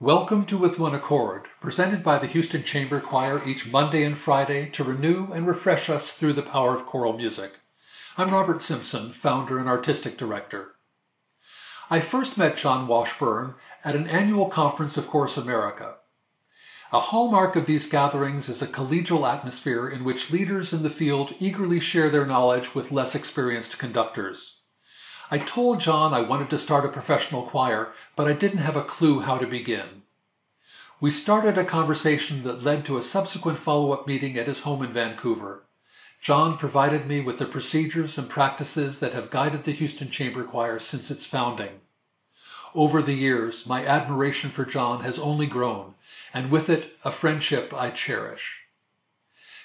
Welcome to With One Accord, presented by the Houston Chamber Choir each Monday and Friday to renew and refresh us through the power of choral music. I'm Robert Simpson, founder and artistic director. I first met Jon Washburn at an annual conference of Chorus America. A hallmark of these gatherings is a collegial atmosphere in which leaders in the field eagerly share their knowledge with less experienced conductors. I told Jon I wanted to start a professional choir, but I didn't have a clue how to begin. We started a conversation that led to a subsequent follow up meeting at his home in Vancouver. Jon provided me with the procedures and practices that have guided the Houston Chamber Choir since its founding. Over the years, my admiration for Jon has only grown, and with it, a friendship I cherish.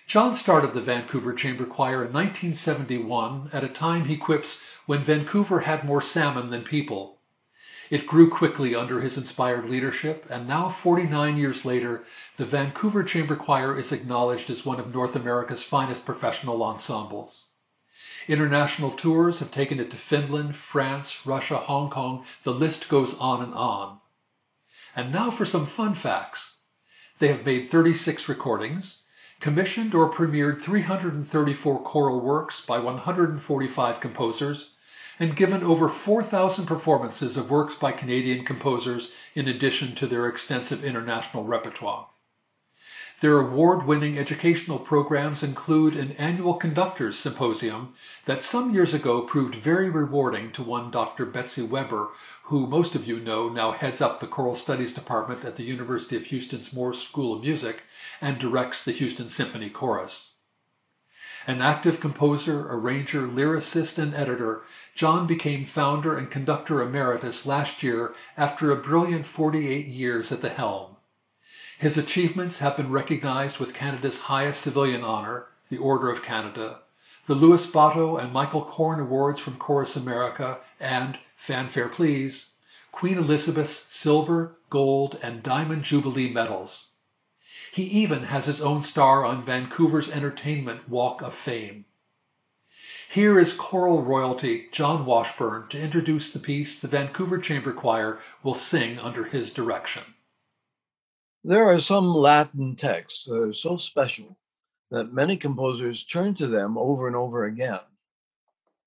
John started the Vancouver Chamber Choir in 1971 at a time he quips when Vancouver had more salmon than people. It grew quickly under his inspired leadership, and now, 49 years later, the Vancouver Chamber Choir is acknowledged as one of North America's finest professional ensembles. International tours have taken it to Finland, France, Russia, Hong Kong, the list goes on and on. And now for some fun facts. They have made 36 recordings, commissioned or premiered 334 choral works by 145 composers, and given over 4,000 performances of works by Canadian composers in addition to their extensive international repertoire. Their award winning educational programs include an annual conductors symposium that some years ago proved very rewarding to one Dr. Betsy Weber, who most of you know now heads up the choral studies department at the University of Houston's Moores School of Music and directs the Houston Symphony Chorus. An active composer, arranger, lyricist, and editor, Jon became founder and conductor emeritus last year after a brilliant 48 years at the helm. His achievements have been recognized with Canada's highest civilian honor, the Order of Canada, the Louis Botto and Michael Korn Awards from Chorus America, and, fanfare please, Queen Elizabeth's Silver, Gold, and Diamond Jubilee medals. He even has his own star on Vancouver's Entertainment Walk of Fame. Here is choral royalty Jon Washburn to introduce the piece the Vancouver Chamber Choir will sing under his direction. There are some Latin texts that are so special that many composers turn to them over and over again.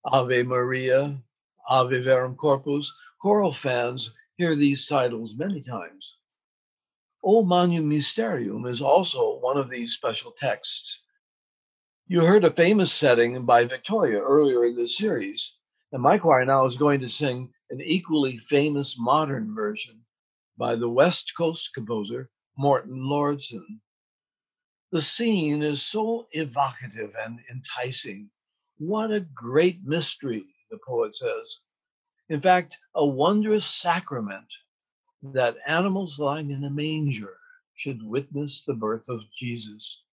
Ave Maria, Ave Verum Corpus, choral fans hear these titles many times. O Magnum Mysterium is also one of these special texts. You heard a famous setting by Victoria earlier in this series, and my choir now is going to sing an equally famous modern version by the West Coast composer Morton Lauridsen. The scene is so evocative and enticing. What a great mystery, the poet says. In fact, a wondrous sacrament that animals lying in a manger should witness the birth of Jesus.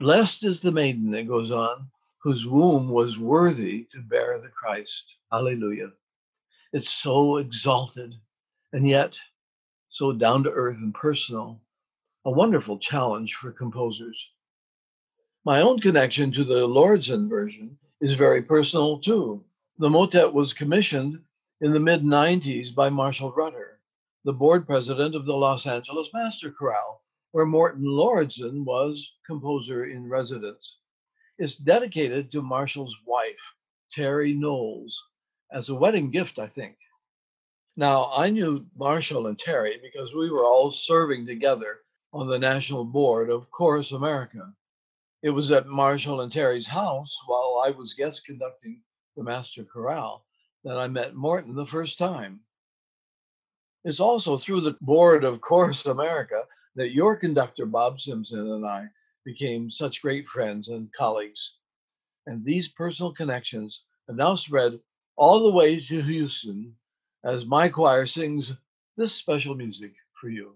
Blessed is the maiden, it goes on, whose womb was worthy to bear the Christ. Hallelujah. It's so exalted and yet so down to earth and personal a wonderful challenge for composers. My own connection to the Lauridsen version is very personal too. The motet was commissioned in the mid 90s by Marshall Rutter, the board president of the Los Angeles Master Chorale, where Morton Lauridsen was composer in residence. It's dedicated to Marshall's wife, Terry Knowles, as a wedding gift, I think. Now, I knew Marshall and Terry because we were all serving together on the national board of Chorus America. It was at Marshall and Terry's house while I was guest conducting the Master Chorale that I met Morton the first time. It's also through the board of Chorus America that your conductor, Bob Simpson, and I became such great friends and colleagues. And these personal connections have now spread all the way to Houston as my choir sings this special music for you.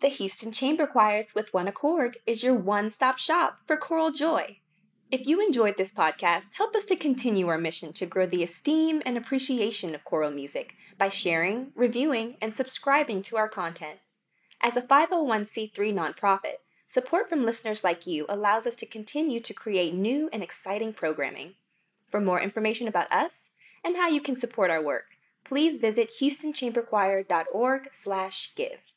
The Houston Chamber Choirs with One Accord is your one stop shop for choral joy. If you enjoyed this podcast, help us to continue our mission to grow the esteem and appreciation of choral music by sharing, reviewing, and subscribing to our content. As a 501c3 nonprofit, support from listeners like you allows us to continue to create new and exciting programming. For more information about us and how you can support our work, please visit houstonchamberchoir.org/give.